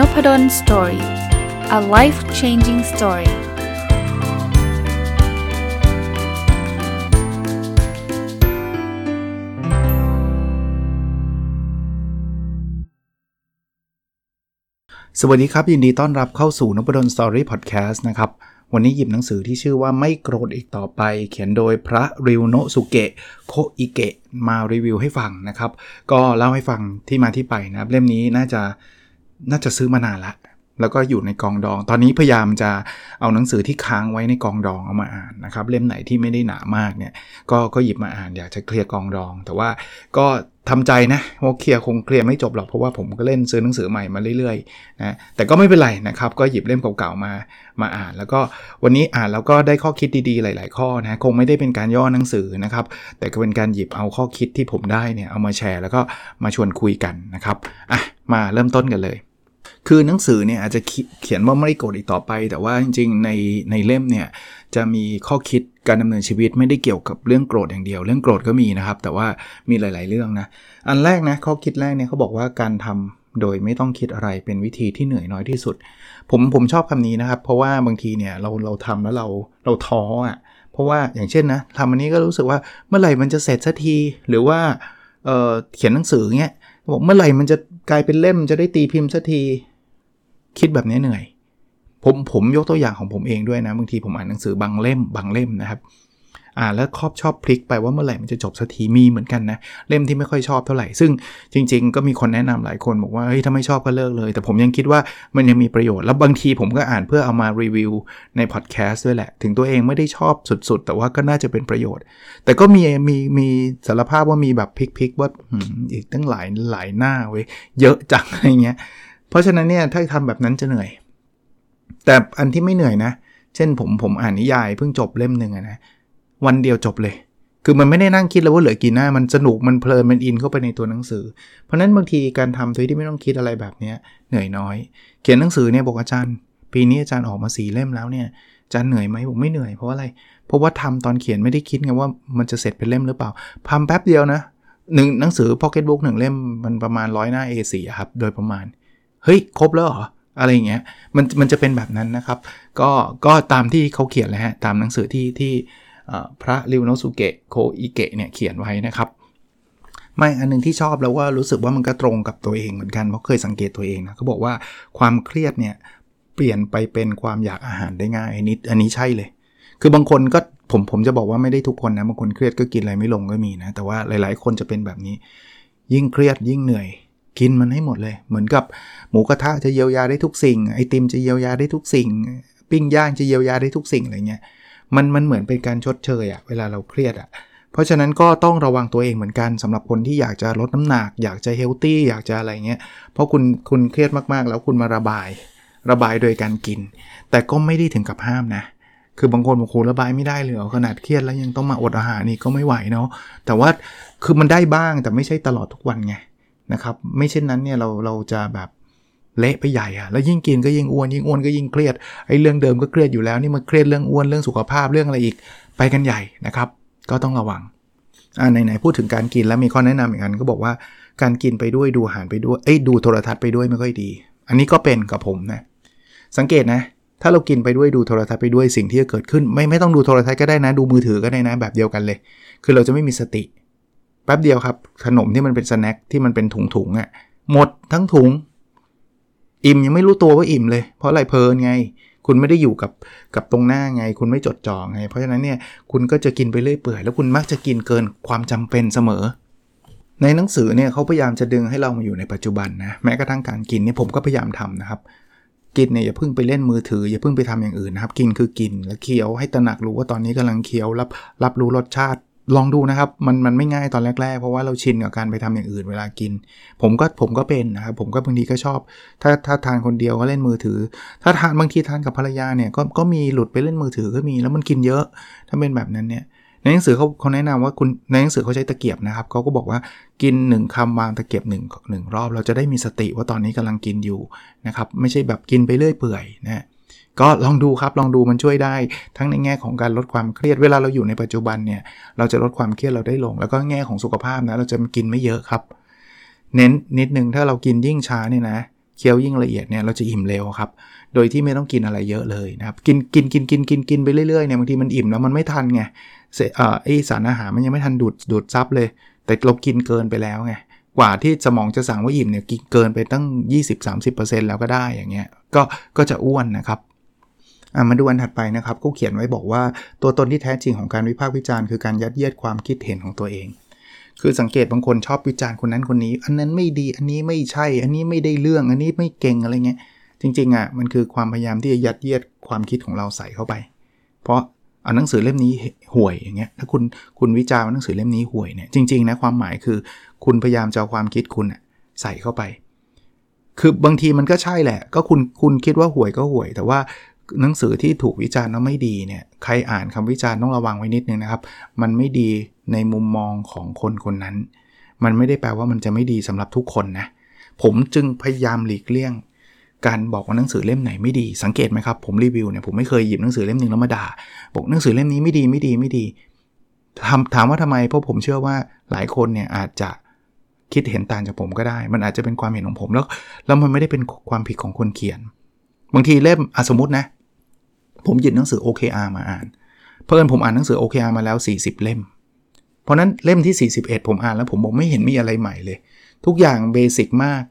n o p ด d o สตอรี่ a life changing story สวัสดีครับ ยินดีต้อนรับเข้าสู่นพดล Story พอดแคสต์นะครับ วันนี้หยิบหนังสือที่ชื่อว่าไม่โกรธอีกต่อไป เขียนโดยพระริวโนสุเกะโคอิเกะมารีวิวให้ฟังนะครับ ก็เล่าให้ฟังที่มาที่ไปนะครับ เล่มนี้น่าจะ น่าจะซื้อมานานละ แล้วก็อยู่ในกองดอง ตอนนี้พยายามจะเอาหนังสือที่ค้างไว้ในกองดองเอามาอ่านนะครับ เล่มไหนที่ไม่ได้หนามากเนี่ยก็ก็หยิบมาอ่านอยากจะเคลียร์กองดอง แต่ว่าก็ทำใจนะว่าเคลียร์คงเคลียร์ไม่จบหรอกเพราะว่าผมก็เล่นซื้อหนังสือใหม่มาเรื่อยๆนะแต่ก็ไม่เป็นไรนะครับ ก็หยิบเล่มเก่าๆมามาอ่าน แล้วก็วันนี้อ่านแล้วก็ได้ข้อคิดดีๆหลาย ๆ ข้อนะคงไม่ได้เป็นการย่อหนังสือนะครับ แต่ก็เป็นการหยิบเอาข้อคิดที่ผมได้เนี่ยเอามาแชร์ แล้วก็มาชวนคุยกันนะครับอะมาเริ่มต้นกันเลย คือหนังสือเนี่ยอาจจะเขียนว่าไม่โกรธอีกต่อไป แต่ว่าจริงๆในในเล่มเนี่ยจะมีข้อคิดการดำเนินชีวิตไม่ได้เกี่ยวกับเรื่องโกรธอย่างเดียว เรื่องโกรธก็มีนะครับ แต่ว่ามีหลาย ๆ เรื่องนะอันแรกนะข้อคิดแรกเนี่ยเขาบอกว่าการทำโดยไม่ต้องคิดอะไรเป็นวิธีที่เหนื่อยน้อยที่สุด ผมผมชอบคำนี้นะครับ เพราะว่าบางทีเนี่ยเราเราทำแล้วเราเราท้ออะเพราะว่าอย่างเช่นนะทำอันนี้ก็รู้สึกว่าเมื่อไหร่มันจะเสร็จสักทีหรือว่าเเขียนหนังสือเงี้ยบอกเมื่อไหร่มันจะกลายเป็นเล่มจะได้ตีพิมพ์สักที คิดแบบนี้เหนื่อย ผมผมยกตัวอย่างของผมเองด้วยนะบางทีผมอ่านหนังสือบางเล่มบางเล่มนะครับอ่านแล้วครอบชอบพลิกไปว่าเมื่อไหร่มันจะจบสักทีมีเหมือนกันนะ เล่มที่ไม่ค่อยชอบเท่าไหร่ ซึ่งจริง ๆ ก็มีคนแนะนำหลายคนบอกว่าเฮ้ยถ้าไม่ชอบก็เลิกเลย แต่ผมยังคิดว่ามันยังมีประโยชน์ แล้วบางทีผมก็อ่านเพื่อเอามารีวิวในพอดแคสต์ด้วยแหละ ถึงตัวเองไม่ได้ชอบสุด ๆ แต่ว่าก็น่าจะเป็นประโยชน์ แต่ก็มีมีมีสารภาพว่ามีแบบพลิกๆว่าอีกตั้งหลายหลายหน้าเว้ยเยอะจังอะไรเงี้ย เพราะฉะนั้นเนี่ยถ้าทำแบบนั้นจะเหนื่อย แต่อันที่ไม่เหนื่อยนะ เช่นผมผมอ่านนิยายเพิ่งจบเล่มหนึ่งนะวันเดียวจบเลย คือมันไม่ได้นั่งคิดแล้วว่าเหลือกี่หน้า มันสนุกมันเพลินมันอินเข้าไปในตัวหนังสือ เพราะนั้นบางทีการทำโดยที่ไม่ต้องคิดอะไรแบบนี้เหนื่อยน้อย เขียนหนังสือเนี่ยบอกอาจารย์ ปีนี้อาจารย์ออกมาสี่เล่มแล้วเนี่ยอาจารย์เหนื่อยไหมผมไม่เหนื่อยเพราะอะไรเพราะว่าทำตอนเขียนไม่ได้คิดไงว่ามันจะเสร็จเป็นเล่มหรือเปล่าทำแป๊บเดียวนะหนึ่งหนังสือพ็อกเก็ตบุ๊กหนึ่งเล่มมันประมาณร้อยหน้า A4 ครับ โดยประมาณ เฮ้ยครบแล้วเหรออะไรเงี้ยมันมันจะเป็นแบบนั้นนะครับ ก็ก็ตามที่เขาเขียนเลยฮะตามหนังสือที่ที่พระริวโนสุเกะโคอิเกะเนี่ยเขียนไว้นะครับ ไม่อันนึงที่ชอบแล้วว่ารู้สึกว่ามันก็ตรงกับตัวเองเหมือนกันเพราะเคยสังเกตตัวเองนะเขาบอกว่าความเครียดเนี่ยเปลี่ยนไปเป็นความอยากอาหารได้ง่ายอันนี้อันนี้ใช่เลย คือบางคนก็ผมผมจะบอกว่าไม่ได้ทุกคนนะบางคนเครียดก็กินอะไรไม่ลงก็มีนะแต่ว่าหลาย ๆ คนจะเป็นแบบนี้ ยิ่งเครียดยิ่งเหนื่อย กินมันให้หมดเลย เหมือนกับหมูกระทะจะเยียวยาได้ทุกสิ่ง ไอติมจะเยียวยาได้ทุกสิ่ง ปิ้งย่างจะเยียวยาได้ทุกสิ่งอะไรเงี้ย มันมันเหมือนเป็นการชดเชยอะเวลาเราเครียดอะเพราะฉะนั้นก็ต้องระวังตัวเองเหมือนกันสำหรับคนที่อยากจะลดน้ำหนัก อยากจะเฮลตี้อยากจะอะไรเงี้ย เพราะคุณคุณเครียดมากๆ แล้วคุณมาระบาย ระบายโดยการกิน แต่ก็ไม่ได้ถึงกับห้ามนะคือบางคนบางคนระบายไม่ได้เลยขนาดเครียดแล้วยังต้องมาอดอาหารนี่ก็ไม่ไหวเนาะแต่ว่าคือมันได้บ้างแต่ไม่ใช่ตลอดทุกวันไง นะครับ ไม่เช่นนั้นเนี่ยเราเราจะแบบเละไปใหญ่อะแล้วยิ่งกินก็ยิ่งอ้วนยิ่งอ้วนก็ยิ่งเครียดไอ้เรื่องเดิมก็เครียดอยู่แล้วนี่มันเครียดเรื่องอ้วนเรื่องสุขภาพเรื่องอะไรอีกไปกันใหญ่นะครับ ก็ต้องระวังอ่าไหนๆพูดถึงการกินแล้วมีข้อแนะนำอีกอันก็บอกว่าการกินไปด้วยดูอาหารไปด้วยเอ้ยดูโทรทัศน์ไปด้วยไม่ค่อยดี อันนี้ก็เป็นกับผมนะสังเกตนะ ถ้าเรากินไปด้วยดูโทรทัศน์ไปด้วยสิ่งที่จะเกิดขึ้น ไม่ไม่ต้องดูโทรทัศน์ก็ได้นะ ดูมือถือก็ได้นะแบบเดียวกันเลย คือเราจะไม่มีสติ ป๊บเดียวครับ ขนมที่มันเป็นสแน็คที่มันเป็นถุงๆอะ่ะหมดทั้งถุง อิ่มยังไม่รู้ตัวว่าอิ่มเลย เพราะอะไรเพลินไง คุณไม่ได้อยู่กับกับตรงหน้าไง คุณไม่จดจ่อไง เพราะฉะนั้นเนี่ยคุณก็จะกินไปเรื่อยเปื่อยแล้วคุณมักจะกินเกินความจำเป็นเสมอ ในหนังสือเนี่ยเขาพยายามจะดึงให้เรามาอยู่ในปัจจุบันนะแม้กระทั่งการกินเนี่ยผมก็พยายามทำนะครับกินเนี่ยอย่าเพิ่งไปเล่นมือถืออย่าเพิ่งไปทำอย่างอื่นนะครับ กินคือกินแล้วเคี้ยวให้ตระหนักรู้ว่าตอนนี้กำลังเคี้ยวรับรับรู้รสชาติ ลองดูนะครับ มันมันไม่ง่ายตอนแรกๆ เพราะว่าเราชินกับการไปทำอย่างอื่นเวลากิน ผมก็ผมก็เป็นนะครับ ผมก็บางทีก็ชอบ ถ้าถ้าทานคนเดียวก็เล่นมือถือ ถ้าทานบางทีทานกับภรรยาเนี่ยก็ก็มีหลุดไปเล่นมือถือก็มี แล้วมันกินเยอะ ถ้าเป็นแบบนั้นเนี่ยในหนังสือเขาเขาแนะนำว่าคุณในหนังสือเขาใช้ตะเกียบนะครับเขาก็บอกว่ากิน 1คำวางตะเกียบ1 1รอบ เราจะได้มีสติว่าตอนนี้กำลังกินอยู่นะครับไม่ใช่แบบกินไปเรื่อยเปื่อยนะ ก็ลองดูครับลองดูมันช่วยได้ ทั้งในแง่ของการลดความเครียดเวลาเราอยู่ในปัจจุบันเนี่ยเราจะลดความเครียดเราได้ลง แล้วก็แง่ของสุขภาพนะเราจะกินไม่เยอะครับ เน้นนิดนึงถ้าเรากินยิ่งช้าเนี่ยนะเคี้ยวยิ่งละเอียดเนี่ยเราจะอิ่มเร็วครับ โดยที่ไม่ต้องกินอะไรเยอะเลยนะครับ กินกินกินกินกินกินไปเรื่อยๆเนี่ยบางทีมันอิ่มแล้วมันไม่ทันไงเสอ่อไอสารอาหารมันยังไม่ทันดูดดูดซับเลย แต่เรากินเกินไปแล้วไงกว่าที่สมองจะสั่งว่าอิ่มเนี่ยกินเกินไปตั้ง 20-30%แล้วก็ได้อย่างเงี้ยก็ก็จะอ้วนนะครับ มาดูอันถัดไปนะครับก็เขียนไว้บอกว่าตัวตนที่แท้จริงของการวิพากษ์วิจารณ์คือการยัดเยียดความคิดเห็นของตัวเอง คือสังเกตบางคนชอบวิจารณ์คนนั้นคนนี้ อันนั้นไม่ดีอันนี้ไม่ใช่ อันนี้ไม่ได้เรื่อง อันนี้ไม่เก่งอะไรเงี้ยจริงๆอะมันคือความพยายามที่จะยัดเยียดความคิดของเราใส่เข้าไป เพราะเอาหนังสือเล่มนี้ห่วยอย่างเงี้ยถ้าคุณคุณวิจารณ์หนังสือเล่มนี้ห่วยเนี่ยจริงๆนะความหมายคือ คุณพยายามจะเอาความคิดคุณใส่เข้าไป คือบางทีมันก็ใช่แหละ ก็คุณคุณคิดว่าห่วยก็ห่วย แต่ว่า หนังสือที่ถูกวิจารณ์แล้วไม่ดีเนี่ยใครอ่านคำวิจารณ์ต้องระวังไว้นิดนึงนะครับ มันไม่ดีในมุมมองของคนคนนั้น มันไม่ได้แปลว่ามันจะไม่ดีสำหรับทุกคนนะผมจึงพยายามหลีกเลี่ยง การบอกว่าหนังสือเล่มไหนไม่ดีสังเกตไหมครับผมรีวิวเนี่ยผมไม่เคยหยิบหนังสือเล่มหนึ่งแล้วมาด่าบอกหนังสือเล่มนี้ไม่ดีไม่ดีไม่ดีทำถามว่าทำไมเพราะผมเชื่อว่าหลายคนเนี่ยอาจจะคิดเห็นต่างจากผมก็ได้ มันอาจจะเป็นความเห็นของผมแล้วแล้วมันไม่ได้เป็นความผิดของคนเขียน บางทีเล่มสมมตินะ ผมหยิบหนังสือ OKR มาอ่าน เพิ่นผมอ่านหนังสือ OKR มาแล้ว 40 เล่ม เพราะนั้นเล่มที่ 41 ผมอ่านแล้วผมบอกไม่เห็นมีอะไรใหม่เลย ทุกอย่างเบสิกมาก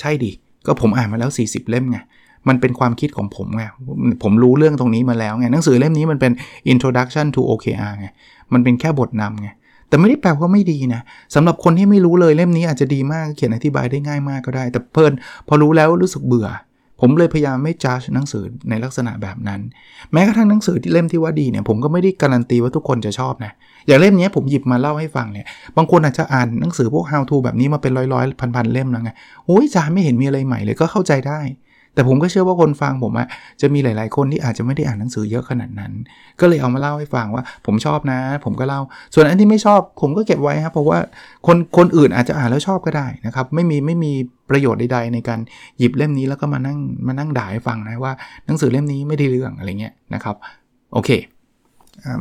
ใช่ดิ ก็ผมอ่านมาแล้ว 40 เล่มไง มันเป็นความคิดของผมไง ผมรู้เรื่องตรงนี้มาแล้วไง หนังสือเล่มนี้มันเป็น introduction to OKR ไง มันเป็นแค่บทนำไง แต่ไม่ได้แปลว่าไม่ดีนะสำหรับคนที่ไม่รู้เลยเล่มนี้อาจจะดีมาก เขียนอธิบายได้ง่ายมากก็ได้ แต่เพิ่นพอรู้แล้วรู้สึกเบื่อ ผมเลยพยายามไม่จ้าหนังสือในลักษณะแบบนั้น แม้กระทั่งหนังสือที่เล่มที่ว่าดีเนี่ยผมก็ไม่ได้การันตีว่าทุกคนจะชอบนะอย่างเล่มนี้ผมหยิบมาเล่าให้ฟังเนี่ยบางคนอาจจะอ่านหนังสือพวก how to แบบนี้มาเป็นร้อยๆพันๆเล่มแล้วไงโอ้ยจาไม่เห็นมีอะไรใหม่เลยก็เข้าใจได้ แต่ผมก็เชื่อว่าคนฟังผมอะจะมีหลาย ๆ คนที่อาจจะไม่ได้อ่านหนังสือเยอะขนาดนั้น ก็เลยเอามาเล่าให้ฟังว่า ผมชอบนะ ผมก็เล่า ส่วนอันที่ไม่ชอบผมก็เก็บไว้ครับเพราะว่าคนคนอื่นอาจจะอ่านแล้วชอบก็ได้นะครับไม่มีไม่มีประโยชน์ใดๆในการหยิบเล่มนี้แล้วก็มานั่งมานั่งด่าให้ฟังนะว่าหนังสือเล่มนี้ไม่ได้เรื่องอะไรเงี้ยนะครับโอเค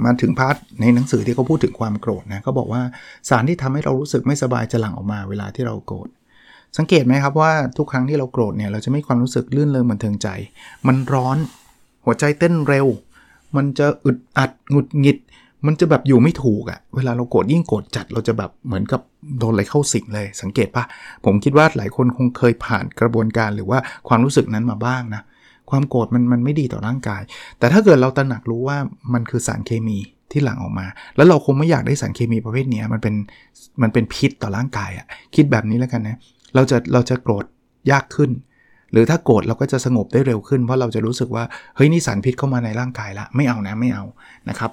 มาถึง part ในหนังสือที่เขาพูดถึงความโกรธนะเขาบอกว่าสารที่ทำให้เรารู้สึกไม่สบายจะหลั่งออกมาเวลาที่เราโกรธ สังเกตไหมครับว่าทุกครั้งที่เราโกรธเนี่ยเราจะไม่ความรู้สึกรื่นเริงบันเทิงใจ มันร้อน หัวใจเต้นเร็ว มันจะอึดอัดหงุดหงิด มันจะแบบอยู่ไม่ถูกอะ่ะเวลาเราโกรธยิ่งโกรธจัดเราจะแบบเหมือนกับโดนอะไรเข้าสิงเลย สังเกตปะผมคิดว่าหลายคนคงเคยผ่านกระบวนการหรือว่าความรู้สึกนั้นมาบ้างนะความโกรธมันมันไม่ดีต่อร่างกาย แต่ถ้าเกิดเราตระหนักรู้ว่ามันคือสารเคมีที่หลั่งออกมา แล้วเราคงไม่อยากได้สารเคมีประเภทนี้มันเป็นมันเป็นพิษต่อร่างกายอะ่ะคิดแบบนี้แล้วกันนะ เราจะเราจะโกรธยากขึ้น หรือถ้าโกรธเราก็จะสงบได้เร็วขึ้น เพราะเราจะรู้สึกว่าเฮ้ยนี่สารพิษเข้ามาในร่างกายละไม่เอานะไม่เอานะครับ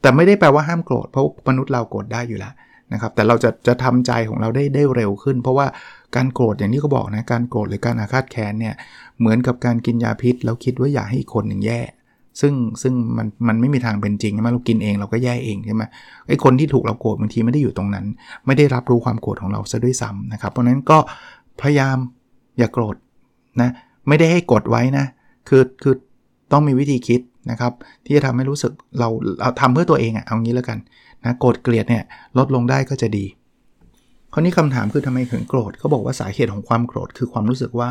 แต่ไม่ได้แปลว่าห้ามโกรธเพราะมนุษย์เราโกรธได้อยู่แล้วนะครับแต่เราจะจะทำใจของเราได้ได้เร็วขึ้น เพราะว่าการโกรธอย่างที่เขาบอกนะการโกรธหรือการอาฆาตแค้นเนี่ยเหมือนกับการกินยาพิษ แล้วคิดว่าอยากให้อีกคนหนึ่งแย่ ซึ่งซึ่งมันมันไม่มีทางเป็นจริงใช่ไหมเรากินเองเราก็แย่เองใช่ไหมไอ้คนที่ถูกเราโกรธบางทีไม่ได้อยู่ตรงนั้น ไม่ได้รับรู้ความโกรธของเราซะด้วยซ้ำนะครับ เพราะนั้นก็พยายามอย่ากโกรธนะไม่ได้ให้กดไว้นะคือคือต้องมีวิธีคิดนะครับ ที่จะทำให้รู้สึกเราเราทำเพื่อตัวเองอะเอางี้แล้วกันนะโกรธเกลียดเนี่ยลดลงได้ก็จะดีคราวนี้คำถามคือทำไมถึงโกรธเขาบอกว่าสาเหตุของความโกรธคือความรู้สึกว่า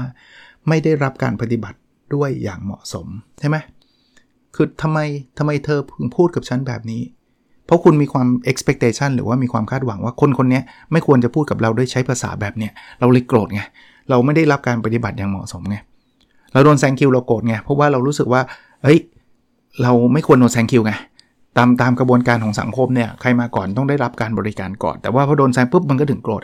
ไม่ได้รับการปฏิบัติด้วยอย่างเหมาะสมใช่ไหม คือทำไมทำไมเธอพึงพูดกับฉันแบบนี้ เพราะคุณมีความ expectation หรือว่ามีความคาดหวังว่าคนคนนี้ไม่ควรจะพูดกับเราด้วยใช้ภาษาแบบเนี้ยเราเลยโกรธไงเราไม่ได้รับการปฏิบัติอย่างเหมาะสมไงเราโดนแซงคิวเราโกรธไงเพราะว่าเรารู้สึกว่าเฮ้ยเราไม่ควรโดนแซงคิวไงตามตามกระบวนการของสังคมเนี่ยใครมาก่อนต้องได้รับการบริการก่อน แต่ว่าพอโดนแซงปุ๊บมันก็ถึงโกรธ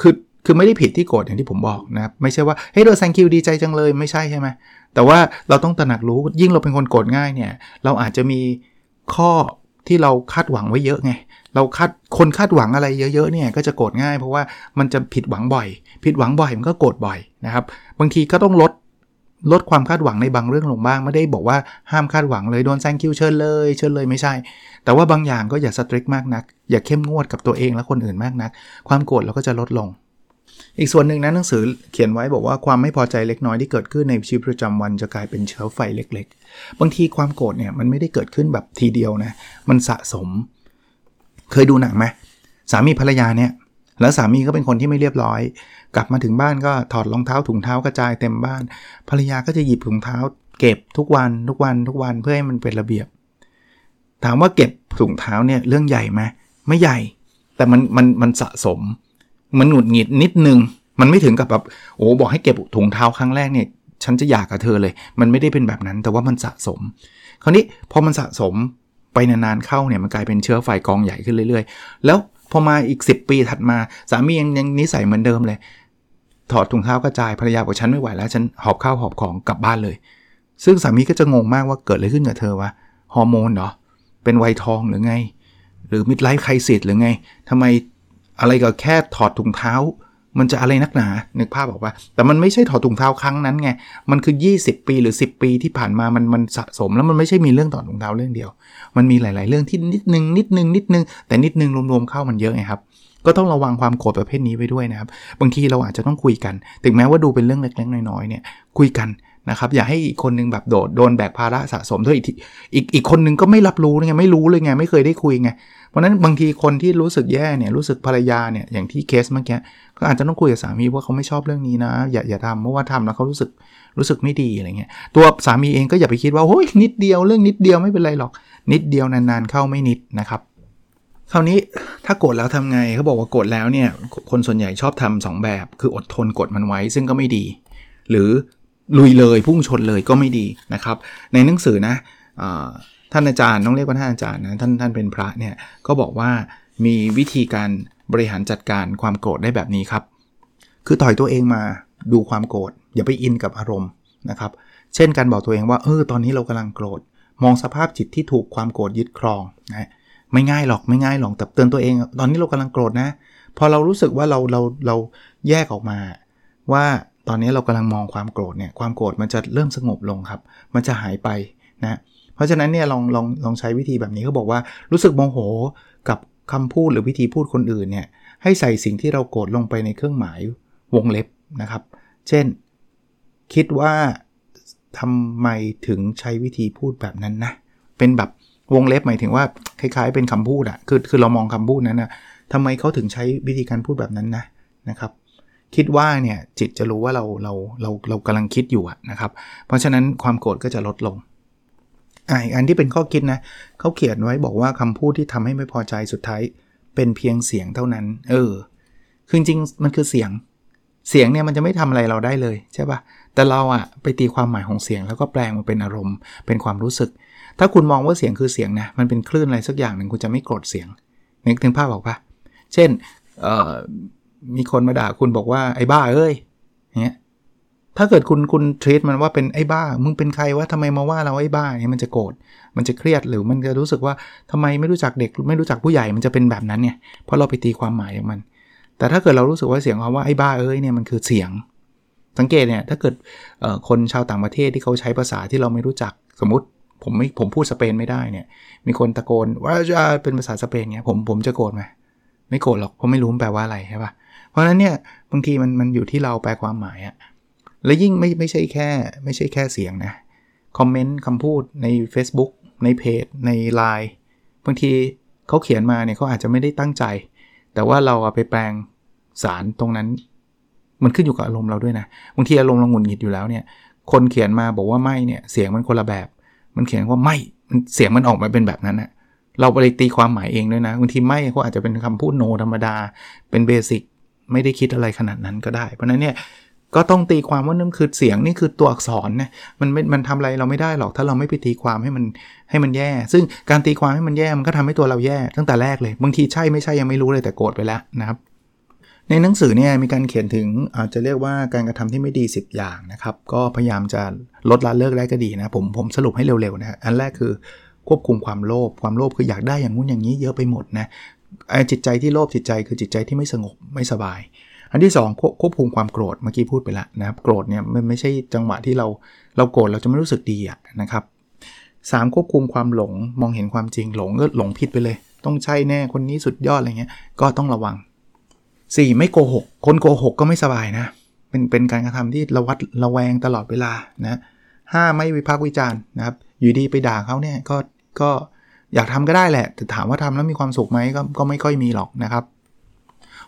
คือคือไม่ได้ผิดที่โกรธอย่างที่ผมบอกนะครับไม่ใช่ว่าเฮ้ยโดนแซงคิวดีใจจังเลยไม่ใช่ใช่ไหม แต่ว่าเราต้องตระหนักรู้ยิ่งเราเป็นคนโกรธง่ายเนี่ย เราอาจจะมีข้อที่เราคาดหวังไว้เยอะไง เราคาดคนคาดหวังอะไรเยอะๆเนี่ยก็จะโกรธง่าย เพราะว่ามันจะผิดหวังบ่อย ผิดหวังบ่อยมันก็โกรธบ่อยนะครับ บางทีก็ต้องลดลดความคาดหวังในบางเรื่องลงบ้างไม่ได้บอกว่าห้ามคาดหวังเลยโดนแซงคิวเชิญเลยเชิญเลยไม่ใช่ แต่ว่าบางอย่างก็อย่าสตริกมากนัก อย่าเข้มงวดกับตัวเองและคนอื่นมากนัก ความโกรธเราก็จะลดลง อีกส่วนหนึ่งนะหนังสือเขียนไว้บอกว่าความไม่พอใจเล็กน้อยที่เกิดขึ้นในชีวิตประจำวันจะกลายเป็นเชื้อไฟเล็ก ๆ บางทีความโกรธเนี่ยมันไม่ได้เกิดขึ้นแบบทีเดียวนะมันสะสม เคยดูหนังไหมสามีภรรยาเนี่ยแล้วสามีก็เป็นคนที่ไม่เรียบร้อย กลับมาถึงบ้านก็ถอดรองเท้าถุงเท้ากระจายเต็มบ้าน ภรรยาก็จะหยิบถุงเท้า เก็บทุกวันทุกวันทุกวันเพื่อให้มันเป็นระเบียบ ถามว่าเก็บถุงเท้าเนี่ยเรื่องใหญ่ไหมไม่ใหญ่ แต่มันมันมันสะสม มันหงุดหงิดนิดนึง มันไม่ถึงกับแบบโอ้บอกให้เก็บถุงเท้าครั้งแรกเนี่ยฉันจะอยากกับเธอเลย มันไม่ได้เป็นแบบนั้น แต่ว่ามันสะสม คราวนี้พอมันสะสมไปนานๆเข้าเนี่ยมันกลายเป็นเชื้อไฟกองใหญ่ขึ้นเรื่อยๆ แล้วพอมาอีก 10 ปีถัดมาสามียังยังนิสัยเหมือนเดิมเลย ถอดถุงเท้ากระจายภรรยาบอกฉันไม่ไหวแล้ว ฉันหอบข้าวหอบของกลับบ้านเลย ซึ่งสามีก็จะงงมากว่าเกิดอะไรขึ้นกับเธอวะฮอร์โมนเหรอเป็นวัยทองหรือไง หรือมิดไลฟ์ไครซิสหรือไงทำไม อะไรก็แค่ถอดถุงเท้า มันจะอะไรนักหนา นึกภาพบอกว่า แต่มันไม่ใช่ถอดถุงเท้าครั้งนั้นไง มันคือ 20 ปีหรือ 10 ปีที่ผ่านมา มันมันสะสมแล้วมันไม่ใช่มีเรื่องถอดถุงเท้าเรื่องเดียว มันมีหลาย ๆ เรื่องที่นิดนึงนิดนึงนิดนึงแต่นิดนึงรวม ๆ เข้ามันเยอะไงครับก็ต้องระวังความโกรธประเภทนี้ไว้ด้วยนะครับ บางทีเราอาจจะต้องคุยกัน ถึงแม้ว่าดูเป็นเรื่องเล็กๆน้อยๆเนี่ย คุยกัน นะครับอย่าให้อีกคนนึงแบบโดดโดนแบกภาระสะสมด้วยอีกอีกอีกคนนึงก็ไม่รับรู้ไงไม่รู้เลยไงไม่เคยได้คุยไงเพราะนั้นบางทีคนที่รู้สึกแย่เนี่ยรู้สึกภรรยาเนี่ยอย่างที่เคสเมื่อกี้ก็อาจจะต้องคุยกับสามีว่าเขาไม่ชอบเรื่องนี้นะ อย่าอย่าทำเพราะว่าทำแล้วเขารู้สึกรู้สึกไม่ดีอะไรเงี้ยตัวสามีเองก็อย่าไปคิดว่าโอ้ยนิดเดียวเรื่องนิดเดียวไม่เป็นไรหรอก นิดเดียวนานๆเข้าไม่นิดนะครับคราวนี้ถ้าโกรธแล้วทำไงเขาบอกว่าโกรธแล้วเนี่ยคนส่วนใหญ่ชอบทำสองแบบ คืออดทนกดมันไว้ซึ่งก็ไม่ดี หรือ ลุยเลยพุ่งชนเลยก็ไม่ดีนะครับ ในหนังสือนะท่านอาจารย์ต้องเรียกว่าท่านอาจารย์นะท่านท่านเป็นพระเนี่ยก็บอกว่ามีวิธีการบริหารจัดการความโกรธได้แบบนี้ครับ คือถอยตัวเองมาดูความโกรธอย่าไปอินกับอารมณ์นะครับ เช่นการบอกตัวเองว่าเออตอนนี้เรากำลังโกรธมองสภาพจิตที่ถูกความโกรธยึดครองนะไม่ง่ายหรอกไม่ง่ายหรอกแต่เตือนตัวเอง ตอนนี้เรากำลังโกรธนะ พอเรารู้สึกว่าเราเราเราแยกออกมา ว่า ตอนนี้เรากำลังมองความโกรธเนี่ยความโกรธมันจะเริ่มสงบลงครับ มันจะหายไปนะเพราะฉะนั้นเนี่ยลองลองลองใช้วิธีแบบนี้เขาบอกว่ารู้สึกโมโหกับคำพูดหรือวิธีพูดคนอื่นเนี่ยให้ใส่สิ่งที่เราโกรธลงไปในเครื่องหมายวงเล็บนะครับ เช่น คิดว่าทำไมถึงใช้วิธีพูดแบบนั้นนะ เป็นแบบวงเล็บหมายถึงว่าคล้ายๆ เป็นคำพูดอะคือคือเรามองคำพูดนั้นนะทำไมเขาถึงใช้วิธีการพูดแบบนั้นนะนะครับ คิดว่าเนี่ยจิตจะรู้ว่าเราเราเราเรากำลังคิดอยู่นะครับ เพราะฉะนั้นความโกรธก็จะลดลงอ่าอันที่เป็นข้อคิดนะเขาเขียนไว้บอกว่าคำพูดที่ทำให้ไม่พอใจสุดท้ายเป็นเพียงเสียงเท่านั้น เออ คือจริงมันคือเสียง เสียงเนี่ยมันจะไม่ทำอะไรเราได้เลยใช่ปะ่ะ แต่เราอะไปตีความหมายของเสียงแล้วก็แปลงมาเป็นอารมณ์ เป็นความรู้สึก ถ้าคุณมองว่าเสียงคือเสียงนะ มันเป็นคลื่นอะไรสักอย่างหนึ่งคุณจะไม่โกรธเสียง นึกถึงภาพบอกปะเช่น มีคนมาด่าคุณบอกว่าไอ้บ้าเอ้ยเนี้ยถ้าเกิดคุณคุณทรีตมันว่าเป็นไอ้บ้า มึงเป็นใครวะทำไมมาว่าเราไอ้บ้าเนี่ยมันจะโกรธมันจะเครียดหรือมันจะรู้สึกว่าทำไมไม่รู้จักเด็กไม่รู้จักผู้ใหญ่มันจะเป็นแบบนั้นเนี่ยเพราะเราไปตีความหมายของมัน แต่ถ้าเกิดเรารู้สึกว่าเสียงคำว่าไอ้บ้าเอ้ยเนี่ยมันคือเสียง สังเกตเนี่ยถ้าเกิดคนชาวต่างประเทศที่เขาใช้ภาษาที่เราไม่รู้จักสมมติผมไม่ผมพูดสเปนไม่ได้เนี่ย มีคนตะโกนว่าจะเป็นภาษาสเปนเนี่ยผมผมจะโกรธไหมไม่โกรธหรอกเพราะไม่รู้แปลว่าอะไรใช่ปะ เพราะฉะนั้นเนี่ยบางทีมันมันอยู่ที่เราแปลความหมายอะและยิ่งไม่ไม่ใช่แค่ไม่ใช่แค่เสียงนะคอมเมนต์คำพูดใน Facebook ในเพจ ใน Line บางทีเขาเขียนมาเนี่ยเขาอาจจะไม่ได้ตั้งใจ แต่ว่าเราเอาไปแปลงสารตรงนั้น มันขึ้นอยู่กับอารมณ์เราด้วยนะบางทีอารมณ์เราหงุดหงิดอยู่แล้วเนี่ยคนเขียนมาบอกว่าไม่เนี่ยเสียงมันคนละแบบ มันเขียนว่าไม่เสียงมันออกมาเป็นแบบนั้นนะเราไปตีความหมายเองด้วยนะบางทีไม่เขาอาจจะเป็นคำพูดโนธรรมดาเป็นเบสิก ไม่ได้คิดอะไรขนาดนั้นก็ได้ เพราะนั้นเนี่ยก็ต้องตีความว่านั่นคือเสียงนี่คือตัวอักษรนะมันม,มันทำอะไรเราไม่ได้หรอกถ้าเราไม่ไปตีความให้มันให้มันแย่ ซึ่งการตีความให้มันแย่มันก็ทำให้ตัวเราแย่ตั้งแต่แรกเลยบางทีใช่ไม่ใช่ยังไม่รู้เลยแต่โกรธไปแล้วนะครับ ในหนังสือเนี่ยมีการเขียนถึงอาจจะเรียกว่าการกระทำที่ไม่ดี 10 อย่างนะครับ ก็พยายามจะลดละเลิกได้ก็ดีนะผมผมสรุปให้เร็วๆนะอันแรกคือควบคุมความโลภความโลภคืออยากได้อย่างงู้นอย่างนี้เยอะไปหมดนะ จิตใจที่โลภจิตใจคือจิตใจที่ไม่สงบไม่สบาย อันที่2ควบคุมความโกรธเมื่อกี้พูดไปแล้วนะครับโกรธเนี่ยไม่ไม่ใช่จังหวะที่เราเราโกรธเราจะไม่รู้สึกดีอะนะครับสควบคุมความหลงมองเห็นความจริงหลงก็หลงผิดไปเลย ต้องใช่แน่คนนี้สุดยอดอะไรเงี้ยก็ต้องระวัง 4. ไม่โกหก คนโกหกก็ไม่สบายนะ เป็นเป็นการกระทำที่ระวัดระแวงตลอดเวลานะห้าไม่วิพากษ์วิจารณ์นะครับ อยู่ดีไปด่าเขาเนี่ยก็ก็ อยากทำก็ได้แหละ แต่ถามว่าทำแล้วมีความสุขไหมก็ก็ไม่ค่อยมีหรอกนะครับ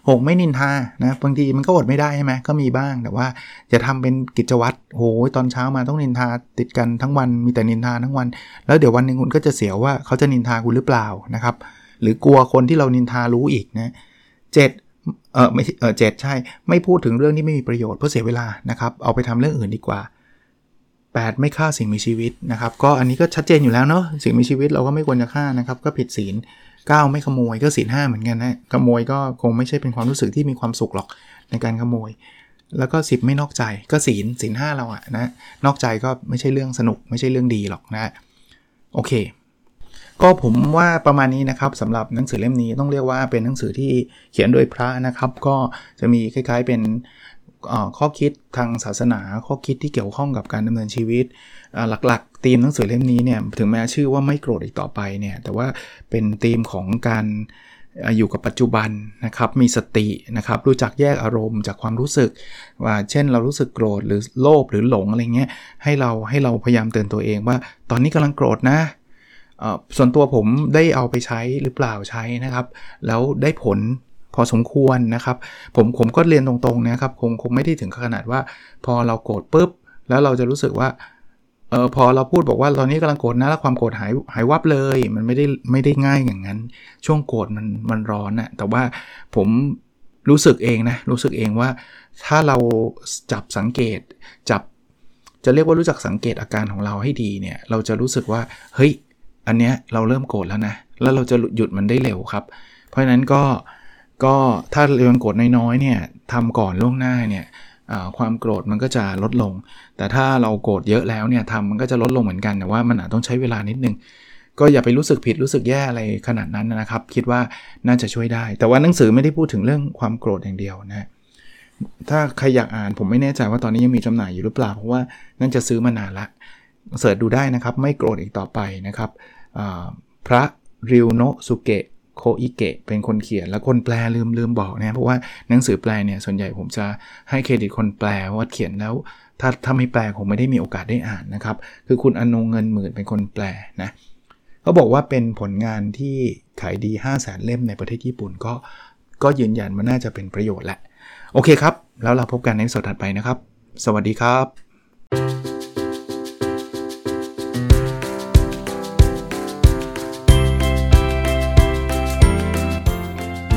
6ไม่นินทานะบางทีมันก็อดไม่ได้ใช่ไหมก็มีบ้างแต่ว่าจะทำเป็นกิจวัตรโหตอนเช้ามาต้องนินทาติดกันทั้งวันมีแต่นินทาทั้งวัน แล้วเดี๋ยววันหนึ่งคุณก็จะเสียว่าเขาจะนินทาคุณหรือเปล่านะครับ หรือกลัวคนที่เรานินทารู้อีกนะเจ็ดเออไม่เออเจ็ดใช่ ไม่พูดถึงเรื่องที่ไม่มีประโยชน์เพราะเสียเวลานะครับ เอาไปทำเรื่องอื่นดีกว่า 8 ไม่ฆ่าสิ่งมีชีวิตนะครับ ก็อันนี้ก็ชัดเจนอยู่แล้วเนาะสิ่งมีชีวิตเราก็ไม่ควรจะฆ่านะครับ ก็ผิดศีล 9 ไม่ขโมยก็ศีลห้าเหมือนกันนะขโมยก็คงไม่ใช่เป็นความรู้สึกที่มีความสุขหรอกในการขโมย แล้วก็ 10 ไม่นอกใจก็ศีลศีลห้าเราอะนะนอกใจก็ไม่ใช่เรื่องสนุกไม่ใช่เรื่องดีหรอกนะโอเค ก็ผมว่าประมาณนี้นะครับสำหรับหนังสือเล่มนี้ต้องเรียกว่าเป็นหนังสือที่เขียนโดยพระนะครับ ก็จะมีคล้ายๆเป็น ข้อคิดทางศาสนา ข้อคิดที่เกี่ยวข้องกับการดำเนินชีวิต หลักๆธีมหนังสือเล่มนี้เนี่ยถึงแม้ชื่อว่าไม่โกรธอีกต่อไปเนี่ยแต่ว่าเป็นธีมของการอยู่กับปัจจุบันนะครับ มีสตินะครับ รู้จักแยกอารมณ์จากความรู้สึก ว่าเช่นเรารู้สึกโกรธหรือโลภหรือหลงอะไรเงี้ยให้เราให้เราพยายามเตือนตัวเองว่า ตอนนี้กำลังโกรธนะส่วนตัวผมได้เอาไปใช้หรือเปล่าใช้นะครับ แล้วได้ผล พอสมควรนะครับ ผมผมก็เรียนตรงๆนะครับคงคงไม่ได้ถึงขนาดว่า พอเราโกรธปุ๊บ แล้วเราจะรู้สึกว่าเออพอเราพูดบอกว่าตอนนี้กำลังโกรธนะแล้วความโกรธหายหายวับเลย มันไม่ได้ไม่ได้ง่ายอย่างนั้น ช่วงโกรธมันมันร้อนนะแต่ว่าผมรู้สึกเองนะรู้สึกเองว่าถ้าเราจับสังเกตจับจะเรียกว่ารู้จักสังเกตอาการของเราให้ดีเนี่ย เราจะรู้สึกว่าเฮ้ยอันเนี้ยเราเริ่มโกรธแล้วนะ แล้วเราจะหยุดมันได้เร็วครับ เพราะฉะนั้นก็ ก็ถ้าเรื่องโกรธน้อยๆเนี่ยทำก่อนล่วงหน้าเนี่ยความโกรธมันก็จะลดลง แต่ถ้าเราโกรธเยอะแล้วเนี่ยทำมันก็จะลดลงเหมือนกันแต่ว่ามันอาจต้องใช้เวลานิดนึง ก็อย่าไปรู้สึกผิดรู้สึกแย่อะไรขนาดนั้นนะครับ คิดว่าน่าจะช่วยได้ แต่ว่าหนังสือไม่ได้พูดถึงเรื่องความโกรธอย่างเดียวนะถ้าใครอยากอ่านผมไม่แน่ใจว่าตอนนี้ยังมีจำหน่ายอยู่หรือเปล่า เพราะว่านั่นจะซื้อมานานละเสิร์ชดูได้นะครับ ไม่โกรธอีกต่อไปนะครับพระริวโนสุเกะ โคอิเกะเป็นคนเขียน แล้วคนแปลลืมลืมบอกนะเพราะว่าหนังสือแปลเนี่ยส่วนใหญ่ผมจะให้เครดิตคนแปลว่าเขียนแล้วถ้าถ้าไม่แปลคงไม่ได้มีโอกาสได้อ่านนะครับ คือคุณอนงเงินหมื่นเป็นคนแปลนะเขาบอกว่าเป็นผลงานที่ขายดี 5 0 0แสนเล่มในประเทศญี่ปุ่นก็ก็ยืนยันว่าน่าจะเป็นประโยชน์แหละ โอเคครับ แล้วเราพบกันในสดถัดไปนะครับ สวัสดีครับ